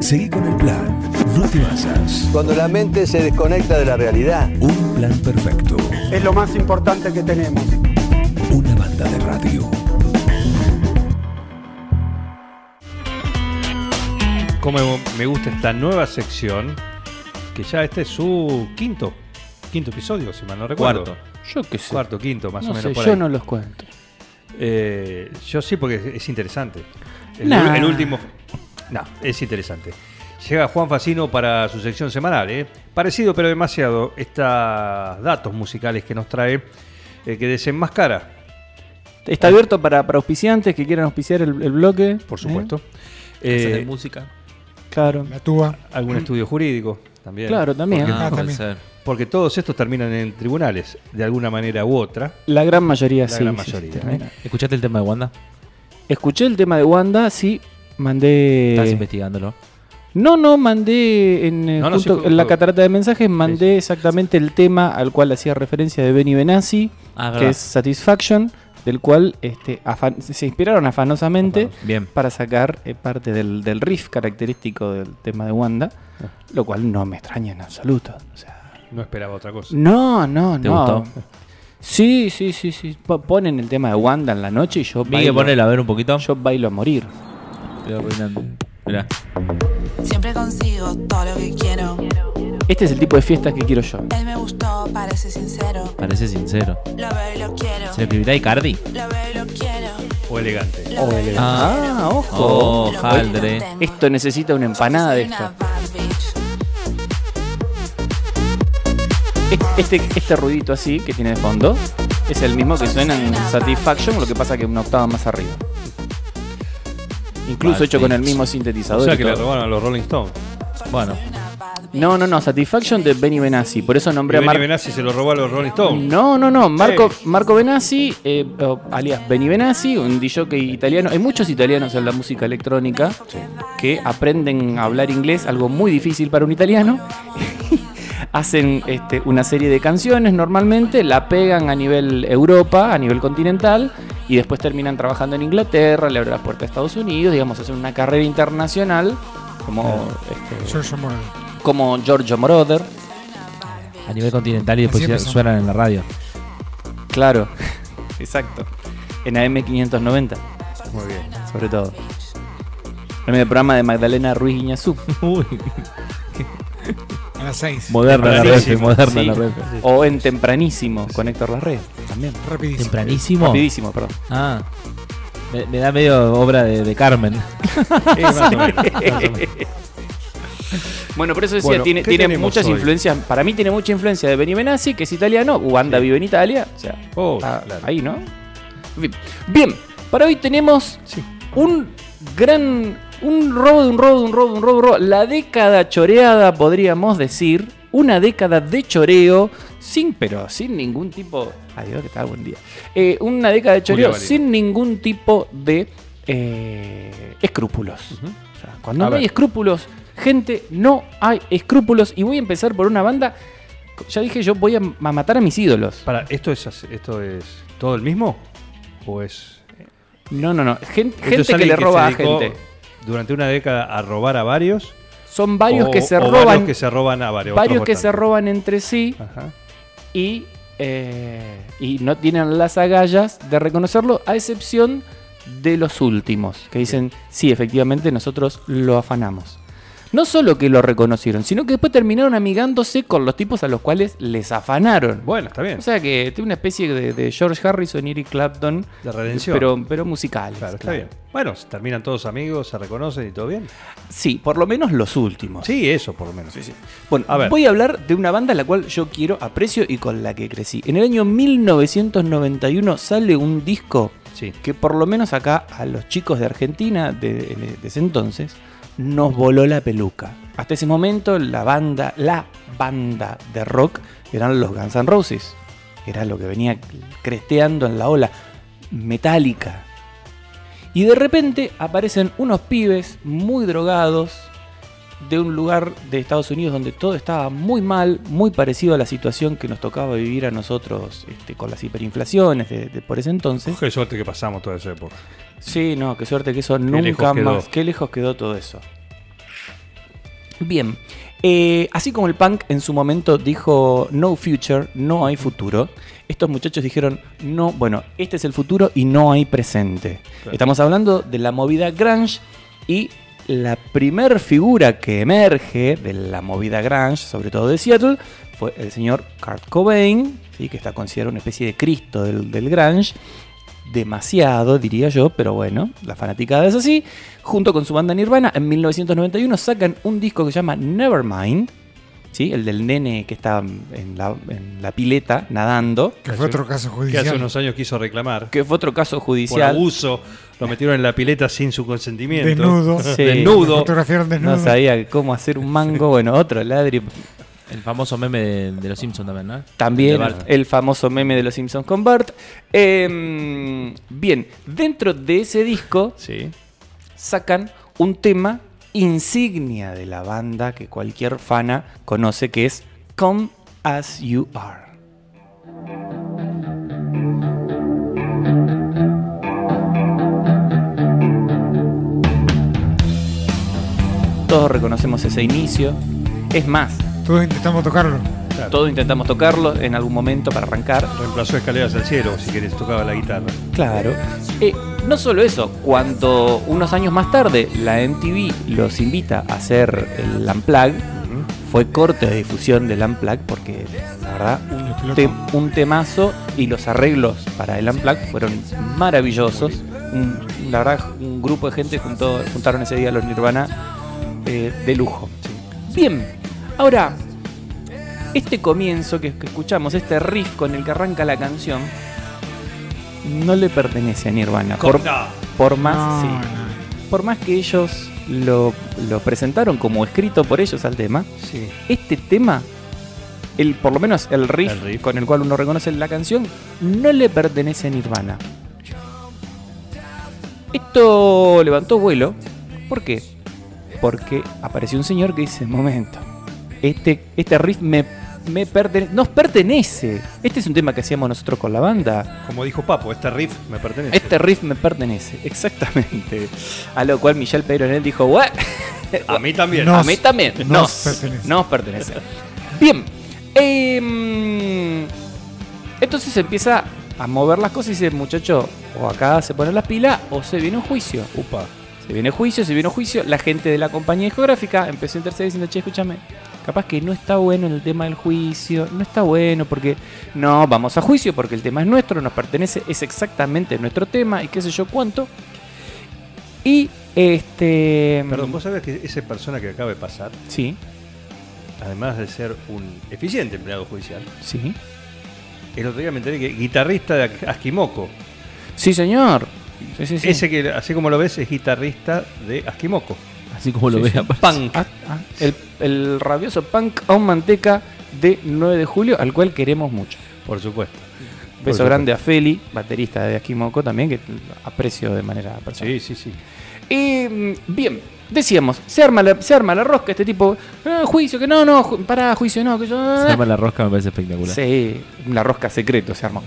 Seguí con el plan. No te basas. Cuando la mente se desconecta de la realidad. Un plan perfecto. Es lo más importante que tenemos. Una banda de radio. Como me gusta esta nueva sección, que ya este es su quinto, quinto episodio, si mal no recuerdo. Cuarto. Yo qué sé. Cuarto, quinto, más no o menos sé, por yo ahí. no los cuento. Eh, yo sí, porque es- es interesante. El, Nah. el último. No, es interesante. Llega Juan Facino para su sección semanal. ¿eh? Parecido, pero demasiado. Estos datos musicales que nos trae, eh, que desenmascara, Está abierto para, para auspiciantes que quieran auspiciar el, el bloque. por ¿eh? supuesto. Eh, de música. Claro. La tuba. algún estudio jurídico también. Claro, también. Porque, Ah, también. porque todos estos terminan en tribunales, de alguna manera u otra. La gran mayoría La sí. gran sí, sí, mayoría, termina. ¿eh? ¿Escuchaste el tema de Wanda? Escuché el tema de Wanda, sí. Mandé. Estás investigándolo. No, no, mandé en, eh, No, no, junto- sí, en la catarata de mensajes, mandé exactamente el tema al cual hacía referencia de Benny Benassi, Ah, que es Satisfaction, del cual este, afan- se inspiraron afanosamente Bien. para sacar eh, parte del, del riff característico del tema de Wanda, Ah. lo cual no me extraña en absoluto. O sea, No esperaba otra cosa. no, no, ¿Te no. gustó? Sí, sí, sí, sí. Po- Ponen el tema de Wanda en la noche y yo Miguel, bailo, ponelo a ver un poquito. yo bailo a morir. Estoy arruinando. Mirá. Siempre consigo todo lo que quiero. Este es el tipo de fiestas que quiero yo. Él me gustó, parece sincero. Parece sincero. Lo veo y lo quiero. ¿Se le escribirá Icardi? Lo veo y lo quiero. O elegante. Y lo Ah. Ojo. Oh, Jaldre. Esto necesita una empanada de esto. bitch. Este, este ruidito así que tiene de fondo es el mismo que suena en Satisfaction, lo que pasa que una octava más arriba. Incluso Bad hecho con el mismo O sintetizador. sea y que le robaron a los Rolling Stones. Bueno. No, no, no, Satisfaction de Benny Benassi. Por eso nombré a Benny Marco. Benassi se lo robó a los Rolling Stones. No, no, no. Marco, Sí. Marco Benassi, eh, o- alias Benny Benassi, un DJ italiano. Hay muchos italianos en la música electrónica que aprenden a hablar inglés, algo muy difícil para un italiano. Hacen este, una serie de canciones normalmente, la pegan a nivel Europa, a nivel continental, y después terminan trabajando en Inglaterra, le abren las puertas a Estados Unidos, digamos, hacen una carrera internacional como, este, Giorgio Moroder. como Giorgio Moroder. a nivel continental y después ya suenan en la radio. Claro, exacto. En AM590, Muy bien. sobre todo. En el programa de Magdalena Ruiz Guiñazú. Uy, las 6. moderna la red, Tempranísimo. moderna Sí. la red. O en Tempranísimo, con Héctor Larrea. También. Rapidísimo. Tempranísimo. Rapidísimo, perdón. Ah. Me, me da medio obra de, de Carmen. Sí, más o menos, más o menos. Bueno, por eso decía, Bueno, tiene, ¿qué tiene muchas hoy? influencias. Para mí tiene mucha influencia de Benny Benassi, que es italiano. Wanda vive en Italia. O sea, Oh, está claro. ahí, ¿no? En fin. Bien, para hoy tenemos Sí. un gran. Un robo de un robo de un robo de un robo, de un robo. La década choreada, podríamos decir. Una década de choreo, sin, pero sin ningún tipo. Adiós, que tal, buen día. Eh, una década de choreo sin ningún tipo de eh, escrúpulos. O sea, cuando A no hay escrúpulos, gente, no hay escrúpulos. Y voy a empezar por una banda. Ya dije, yo voy a, a matar a mis ídolos. Para, ¿esto es, ¿esto es todo el mismo? ¿O es.? No, no, no. Gen- esto gente que le roba a gente. Durante una década a robar a varios. Son varios o- que se o roban. Varios que se roban a varios. varios que se roban entre sí Ajá. y, eh, y no tienen las agallas de reconocerlo, a excepción de los últimos, que dicen, sí, efectivamente nosotros lo afanamos. No solo que lo reconocieron, sino que después terminaron amigándose con los tipos a los cuales les afanaron. Bueno, está bien. O sea que tiene una especie de, de George Harrison y Eric Clapton, De redención. pero, pero musicales. claro, está bien. Bueno, terminan todos amigos, se reconocen y todo bien. Sí, por lo menos los últimos. Sí, eso por lo menos. Bueno, A ver. voy a hablar de una banda a la cual yo quiero, aprecio y con la que crecí. En el año 1991 sale un disco Que por lo menos acá a los chicos de Argentina de ese entonces nos voló la peluca. Hasta ese momento la banda, la banda de rock eran los Guns N' Roses. Era lo que venía cresteando en la ola metálica. Y de repente aparecen unos pibes muy drogados de un lugar de Estados Unidos donde todo estaba muy mal, muy parecido a la situación que nos tocaba vivir a nosotros este, con las hiperinflaciones de, de por ese entonces. Qué suerte que pasamos toda esa época. Sí, no, qué suerte que eso nunca más. Qué lejos quedó todo eso. Bien, eh, así como el punk en su momento dijo no future, no hay futuro, estos muchachos dijeron no, bueno, este es el futuro y no hay presente. Claro. Estamos hablando de la movida grunge y la primer figura que emerge de la movida grunge, sobre todo de Seattle, fue el señor Kurt Cobain, que está considerado una especie de Cristo del, del grunge. Demasiado, diría yo, pero bueno, la fanaticada es así. Junto con su banda Nirvana, en 1991 sacan un disco que se llama Nevermind, ¿sí? el del nene que está en la, en la pileta nadando, Que fue otro caso Que judicial. hace unos años quiso reclamar. que fue otro caso Por judicial. abuso, lo metieron en la pileta sin su consentimiento. Desnudo. Sí. Lo Desnudo. fotografiaron desnudo. No sabía cómo hacer un mango, bueno, otro ladri. El famoso meme de, de los Simpsons también, ¿no? También el famoso meme de los Simpsons con Bart. Em, bien, dentro de ese disco Sí. sacan un tema insignia de la banda que cualquier fana conoce que es Come As You Are. Todos reconocemos ese inicio. Es más, Todos intentamos tocarlo. Claro. todos intentamos tocarlo en algún momento para arrancar. Reemplazó escaleras al cielo, si querés, tocaba la guitarra. Claro. Eh, no solo eso, cuando unos años más tarde la MTV los invita a hacer el Unplugged, fue corte de difusión del Unplugged porque la verdad un, Explotó. te- un temazo y los arreglos para el Unplugged fueron maravillosos. Un- la verdad un grupo de gente juntó, juntaron ese día los Nirvana eh, de lujo. Bien, ahora este comienzo que, que escuchamos, este riff con el que arranca la canción, no le pertenece a Nirvana. Por, más, No, sí, no. por más que ellos lo, lo presentaron como escrito por ellos al tema, Sí. este tema, el, por lo menos el riff, El riff. con el cual uno reconoce la canción, no le pertenece a Nirvana. Esto levantó vuelo. ¿Por qué? Porque apareció un señor que dice, momento, este, este riff me, me pertenece, nos pertenece. Este es un tema que hacíamos nosotros con la banda. Como dijo Papo, este riff me pertenece. Este riff me pertenece, exactamente. A lo cual Michelle Peyronel dijo, ¿what? A mí también. No. A mí también. Nos Nos, pertenece. nos pertenece. Bien. em, entonces se empieza a mover las cosas y dice, muchacho, o acá se pone las pilas o se viene un juicio. Upa. Se viene juicio, se viene juicio. La gente de la compañía discográfica empezó a interceder diciendo, che, escúchame, capaz que no está bueno el tema del juicio, no está bueno porque no, vamos a juicio porque el tema es nuestro, nos pertenece, es exactamente nuestro tema y qué sé yo cuánto. Y este... Perdón, vos sabés que esa persona que acaba de pasar, Sí, además de ser un eficiente empleado judicial, sí. el otro día me enteré que guitarrista de Asquimoco. Sí, señor. Sí, sí, sí. Ese que, así como lo ves, es guitarrista de Asquimoco. Así como lo Sí, ve sí. aparte. Punk. Ah, ah, el, el rabioso punk a un manteca de 9 de julio, al cual queremos mucho. Por supuesto. Beso Por grande a Feli, baterista de Akimoko también, que aprecio de manera personal. Sí, sí, sí. Y mm, bien, decíamos, se arma la, se arma la rosca, este tipo, "Ah, juicio, que no, no, ju- pará, juicio, no, que yo. Se llama la rosca, me parece espectacular. Sí, la rosca secreto se armó.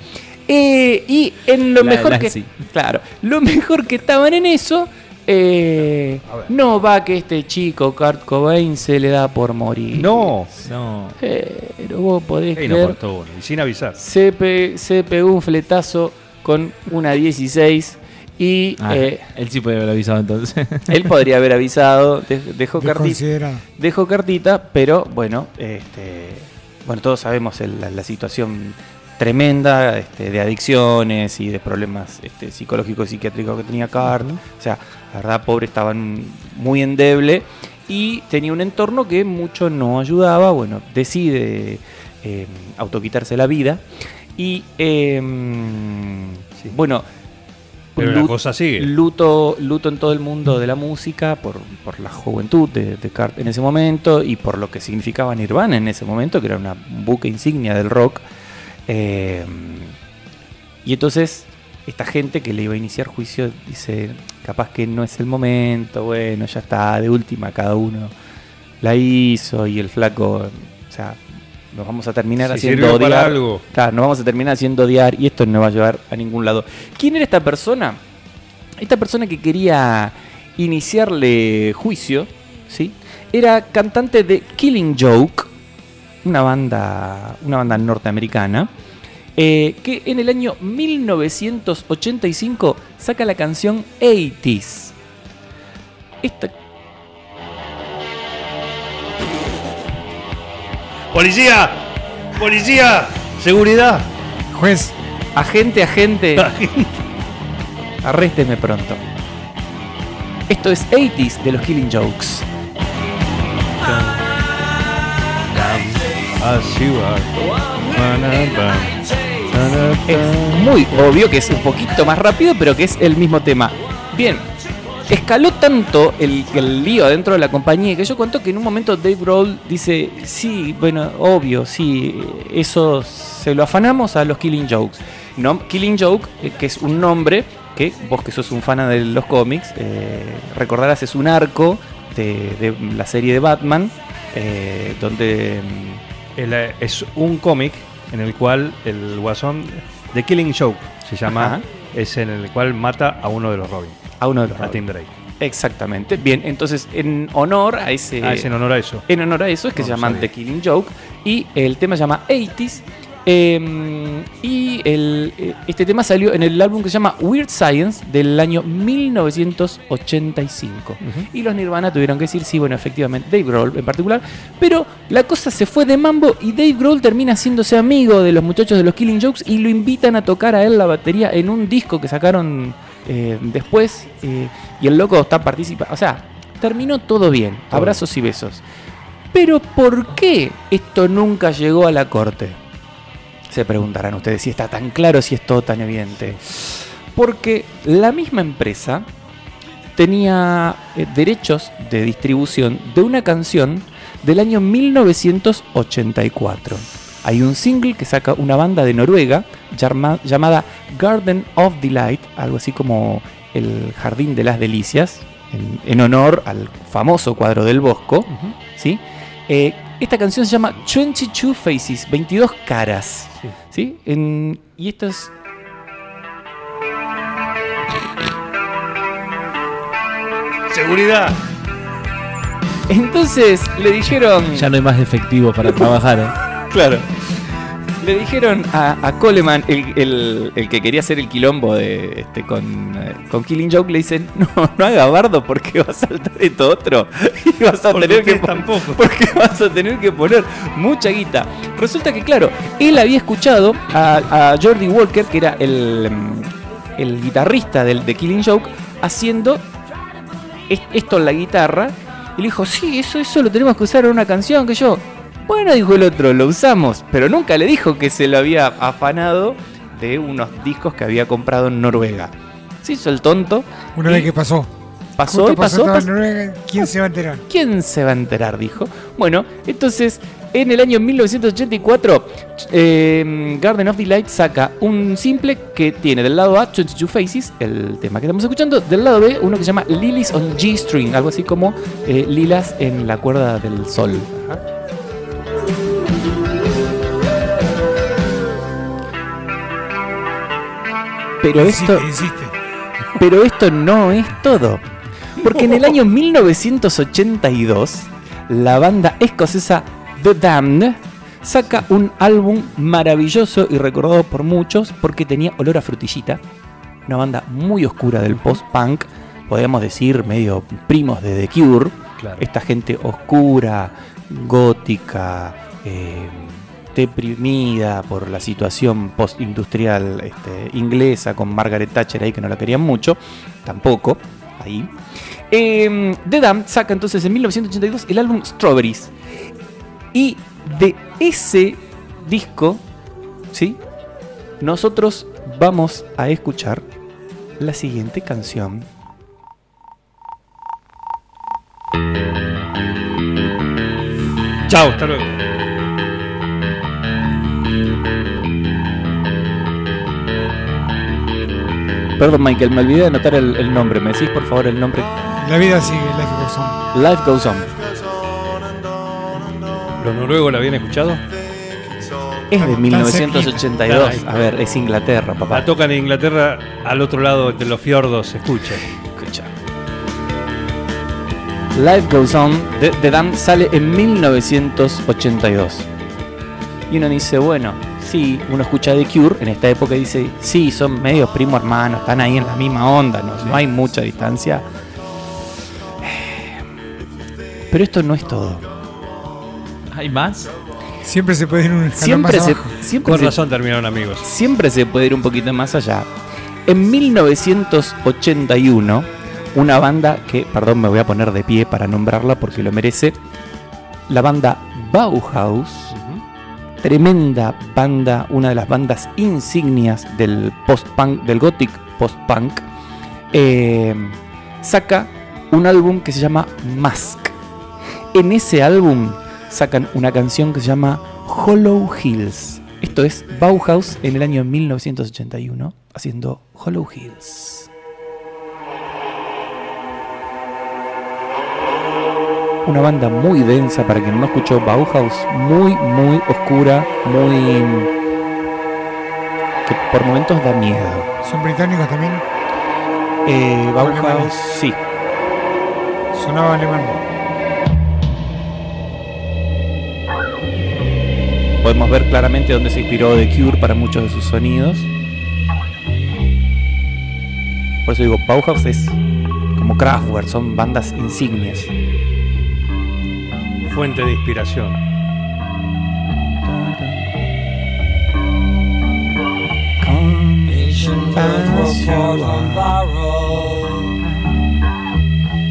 Eh, y en lo La mejor que. Claro, lo mejor que estaban en eso. Eh, no va que este chico, Kurt Cobain, se le da por morir. No. No. Pero vos podés Ey, creer. no faltó uno. Y sin avisar. se, pe- se pegó un fletazo con una 16 y Ah, eh, él sí puede haber avisado entonces. él podría haber avisado, de- dejó, cartita, dejó cartita, pero bueno, este, bueno todos sabemos el- la, la situación tremenda este, de adicciones y de problemas este, psicológicos y psiquiátricos que tenía Cart. O sea, la verdad, pobre, estaban muy endeble y tenía un entorno que mucho no ayudaba. Bueno, decide eh, autoquitarse la vida y, em, Sí. bueno, Pero lut- la cosa sigue. Luto, luto en todo el mundo de la música por, por la juventud de, de Kurt en ese momento y por lo que significaba Nirvana en ese momento, que era una buque insignia del rock. Eh, y entonces, esta gente que le iba a iniciar juicio dice: capaz que no es el momento, bueno, ya está, de última, cada uno la hizo y el flaco, o sea, nos vamos a terminar haciendo para odiar. algo. Claro, nos vamos a terminar haciendo odiar y esto no va a llevar a ningún lado. ¿Quién era esta persona? Esta persona que quería iniciarle juicio, ¿sí? Era cantante de Killing Joke, una banda, una banda norteamericana, eh, que en el año 1985 saca la canción 80s. Esta ¡Policía! ¡Policía! ¡Seguridad! Juez, Agente, agente. Arrésteme pronto. Esto es 80s de los Killing Jokes. As you. Es muy obvio que es un poquito más rápido, pero que es el mismo tema. Bien, escaló tanto el, lío dentro de la compañía que yo cuento que en un momento Dave Grohl dice, sí, bueno, obvio, sí, eso se lo afanamos a los Killing Jokes. No, Killing Joke, eh, que es un nombre que vos que sos un fan de los cómics, eh, recordarás es un arco de, la serie de Batman, eh, donde... El, eh, es un cómic en el cual el guasón The Killing Joke se llama, Ajá. es en el cual mata a uno de los Robin, A uno de los a Tim Drake. Exactamente. Bien, entonces en honor a ese... Ah, es en honor a eso. En honor a eso es que No se llaman sabía. The Killing Joke y el tema se llama 80s. Eh, y el, eh, este tema salió en el álbum que se llama Weird Science del año 1985. Y los Nirvana tuvieron que decir, sí, bueno, efectivamente, Dave Grohl en particular. Pero la cosa se fue de mambo y Dave Grohl termina haciéndose amigo de los muchachos de los Killing Jokes y lo invitan a tocar a él la batería en un disco que sacaron eh, después. eh, y el loco está participando. O sea, terminó todo bien. Abrazos y besos. Pero ¿por qué esto nunca llegó a la corte? Se preguntarán ustedes si está tan claro, si es todo tan evidente. Porque la misma empresa tenía eh, derechos de distribución de una canción del año 1984. Hay un single que saca una banda de Noruega llama- llamada Garden of Delight, algo así como el Jardín de las Delicias, en, en honor al famoso cuadro del Bosco. ¿sí? Eh, esta canción se llama 22 Faces, 22 caras. ¿Sí? En- y esto es ¡Seguridad! Entonces le dijeron. Ya no hay más efectivo para trabajar. ¿eh? Claro. Le dijeron a, a Coleman, el, el- el que quería hacer el quilombo de, este, con, eh, con Killing Joke, le dicen: No, no haga bardo porque va a saltar esto otro. Y vas a Porque tener que tampoco. Porque vas a tener que poner mucha guita. Resulta que, claro, él había escuchado a, a Jordi Walker, que era el, mm, el guitarrista del, de Killing Joke, haciendo es- esto en la guitarra. Y le dijo, sí, eso, eso lo tenemos que usar en una canción que yo. Bueno, dijo el otro, lo usamos. Pero nunca le dijo que se lo había afanado de unos discos que había comprado en Noruega. Se hizo el tonto. una vez que pasó. Pasó Justo y pasó. Noruega, ¿Quién se va a enterar? ¿Quién se va a enterar? Dijo. Bueno, entonces, en el año 1984, eh, Garden of Delight saca un simple que tiene del lado A 22 Faces, el tema que estamos escuchando, del lado B uno que se llama Lilies on G String, algo así como eh, lilas en la cuerda del sol. Pero esto, pero esto no es todo. Porque en el año 1982, la banda escocesa The Damned saca un álbum maravilloso y recordado por muchos porque tenía olor a frutillita. Una banda muy oscura del post-punk, podríamos decir medio primos de The Cure. Claro. Esta gente oscura, gótica, eh, deprimida por la situación post-industrial este, inglesa con Margaret Thatcher ahí que no la querían mucho, tampoco, ahí. Eh, The Damned saca entonces en 1982 el álbum Strawberries. Y de ese disco, ¿sí? Nosotros vamos a escuchar la siguiente canción. Chao, hasta luego. Perdón, Michael, me olvidé de anotar el, el nombre. ¿Me decís por favor el nombre? La vida sigue, Life goes on. Life Goes On. ¿Los noruegos la habían escuchado? Es de Tan 1982. cerquita. A ver, es Inglaterra, papá. La tocan en Inglaterra, al otro lado de los fiordos se escucha. Escucha. Life Goes On de The Dam sale en 1982. Y uno dice, bueno, sí, uno escucha The Cure en esta época y dice, sí, son medios primo hermano, están ahí en la misma onda, no, no hay mucha distancia. Pero esto no es todo. ¿Hay más? Siempre se puede ir un Siempre más se, abajo. siempre Con se- razón terminaron amigos. siempre se puede ir un poquito más allá. En 1981, una banda que, perdón, me voy a poner de pie para nombrarla porque lo merece, la banda Bauhaus, tremenda banda, una de las bandas insignias del post-punk, del gothic post-punk, eh, saca un álbum que se llama Mask. En ese álbum sacan una canción que se llama Hollow Hills. Esto es Bauhaus en el año 1981 haciendo Hollow Hills. Una banda muy densa para quien no escuchó Bauhaus, muy muy oscura, muy que por momentos da miedo. Son británicos también. Eh, Bauhaus, alemanes. sí, Sonaba alemán. podemos ver claramente dónde se inspiró The Cure para muchos de sus sonidos. Por eso digo, Bauhaus es como Kraftwerk, son bandas insignias. Fuente de inspiración.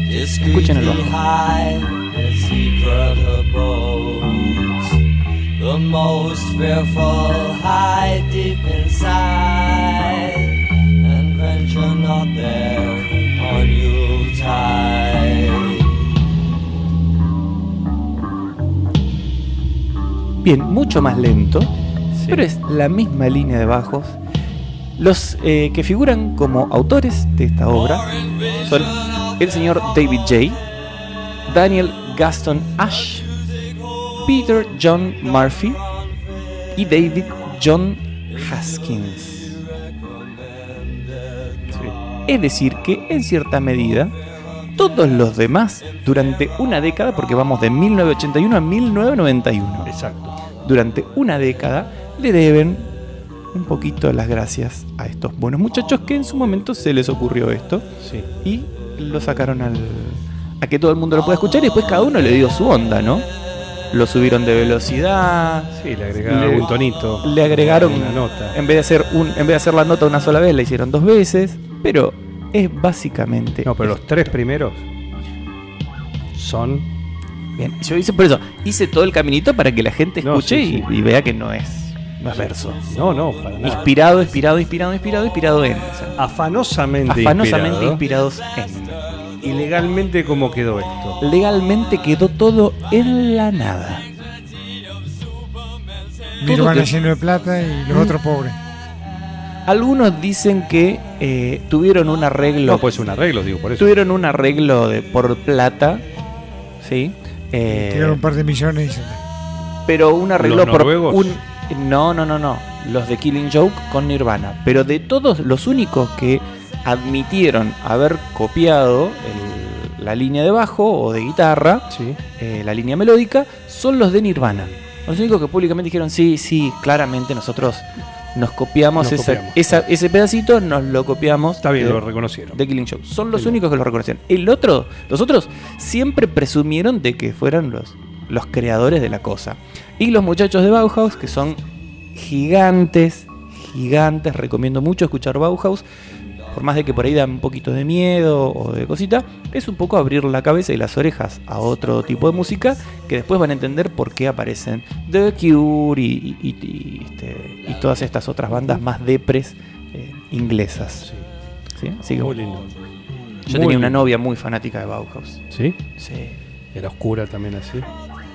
Escuchen el bajo. Bien, mucho más lento, pero es la misma línea de bajos. Los eh, que figuran como autores de esta obra son el señor David J., Daniel Gaston Ash, Peter John Murphy y David John Haskins. Es decir, que en cierta medida todos los demás durante una década, porque vamos de 1981 a 1991, Exacto. durante una década le deben un poquito las gracias a estos buenos muchachos que en su momento se les ocurrió esto Sí. y lo sacaron al, a que todo el mundo lo pueda escuchar y después cada uno le dio su onda, ¿no? Lo subieron de velocidad, Sí, le agregaron Le- un tonito. le agregaron una nota. en vez de hacer un en vez de hacer la nota una sola vez la hicieron dos veces, pero es básicamente No, pero los tres primeros son. bien. Yo hice por eso, hice todo el caminito para que la gente No, escuche sí, sí. Y, y vea que no es no es verso. No, no, para nada. Inspirado, inspirado, inspirado, inspirado, inspirado en. o sea, Afanosamente, afanosamente inspirado. inspirados en. ¿Y legalmente cómo quedó esto? Legalmente quedó todo en la nada. Nirvana lleno de plata y los otros pobres. Algunos dicen que eh, tuvieron un arreglo. No, puede ser un arreglo, digo, por eso. Tuvieron un arreglo de por plata, ¿sí? Eh, Tiraron un par de millones pero un arreglo ¿Los por un no, no, no, no, los de Killing Joke con Nirvana, pero de todos los únicos que admitieron haber copiado el- la línea de bajo o de guitarra, Sí. eh, la línea melódica, son los de Nirvana. Los únicos que públicamente dijeron, sí, sí, claramente nosotros nos copiamos, Nos esa- copiamos. esa- ese pedacito, nos lo copiamos Está bien, de, lo reconocieron. de Killing Joke. Son los únicos que lo reconocieron. El otro, los otros siempre presumieron de que fueran los, los creadores de la cosa. Y los muchachos de Bauhaus, que son gigantes, gigantes, recomiendo mucho escuchar Bauhaus. Por más de que por ahí dan un poquito de miedo o de cosita, es un poco abrir la cabeza y las orejas a otro tipo de música que después van a entender por qué aparecen The Cure y, y- este, y todas estas otras bandas más depres eh, inglesas. ¿Sí? Así que Muy lindo. yo Muy tenía una novia muy fanática de Bauhaus. ¿Sí? Sí. Era oscura también así.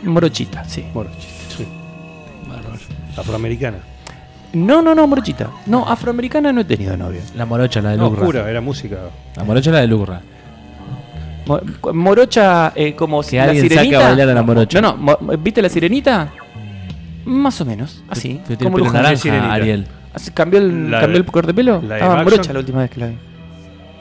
Morochita, sí. Morochita. Sí. Afroamericana. No, no, no, morochita. No, afroamericana no he tenido novia. La morocha, la de No, Lucra. oscura, era música. La morocha, la de Lucra. Mo- Morocha, eh, como Que la alguien sirenita. a bailar a la morocha. No, no, mo- ¿viste la sirenita? Más o menos, así. Tiene como pelo Luján. naranja, sirenita. Ariel. Así, ¿Cambió el, La cambió de- el corte de pelo? la de Estaba Baxon. morocha la última vez que la vi.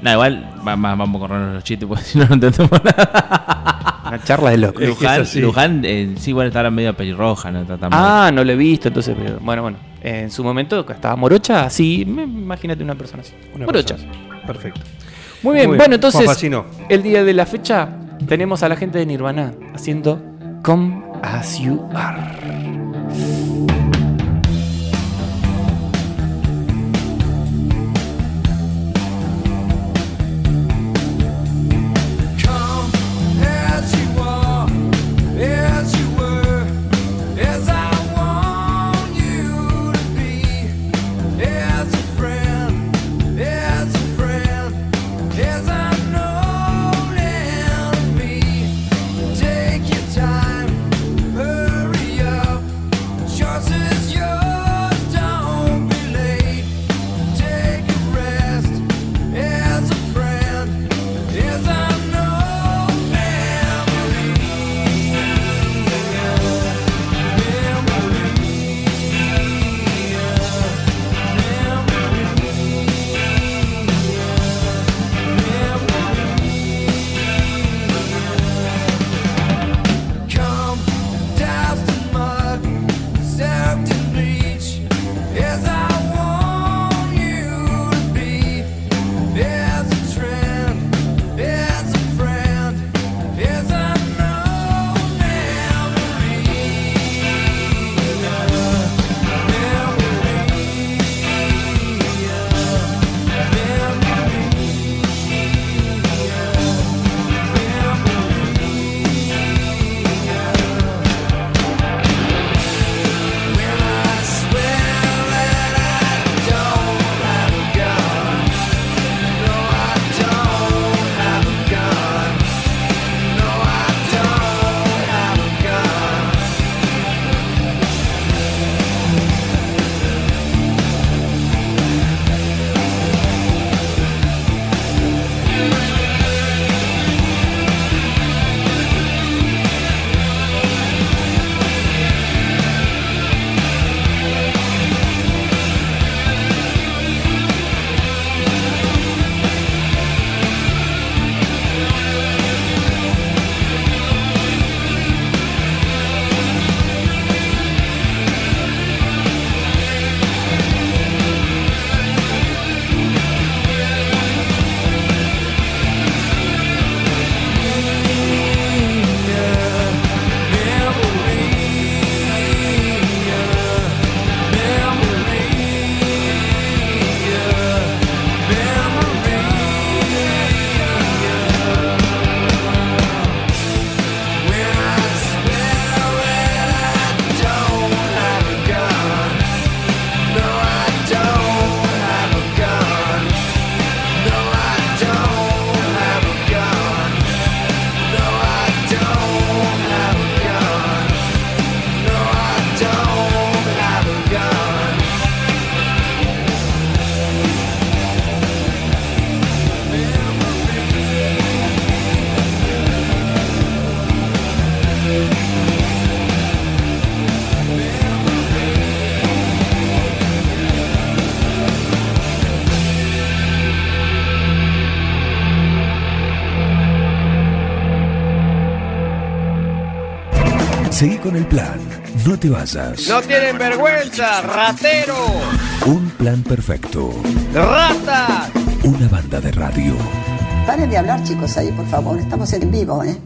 No, igual va- va- vamos a correr los chistes porque si no, no entendemos nada. Una charla de locos. Es que es Luján, así. Luján eh, sí, igual estaba medio pelirroja, no está tan mal. Ah, no lo he visto, entonces. pero- bueno, bueno. En su momento estaba morocha, así. Imagínate una persona así. Una morocha. persona. Perfecto. Muy bien, Muy bien. bueno, entonces. El día de la fecha tenemos a la gente de Nirvana haciendo Come As You Are. Con el plan. No te vayas. No tienen vergüenza, ratero, Un plan perfecto. rata. Una banda de radio. Paren de hablar, chicos, ahí, por favor. Estamos en vivo, ¿eh?